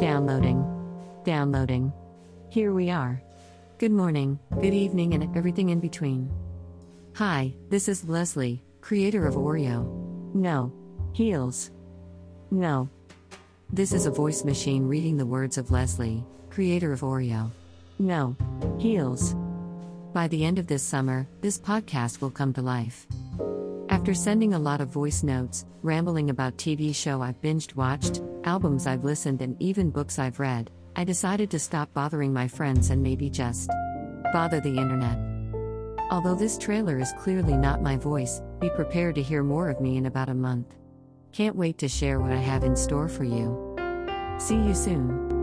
Downloading. Downloading. Here we are. Good morning, good evening, and everything in between. Hi, this is Leslie, creator of Oreo. No. Heels. No. This is a voice machine reading the words of Leslie, creator of Oreo. No. Heels. By the end of this summer, this podcast will come to life. After sending a lot of voice notes, rambling about TV show I've binged watched, albums I've listened and even books I've read, I decided to stop bothering my friends and maybe just bother the internet. Although this trailer is clearly not my voice, be prepared to hear more of me in about a month. Can't wait to share what I have in store for you. See you soon.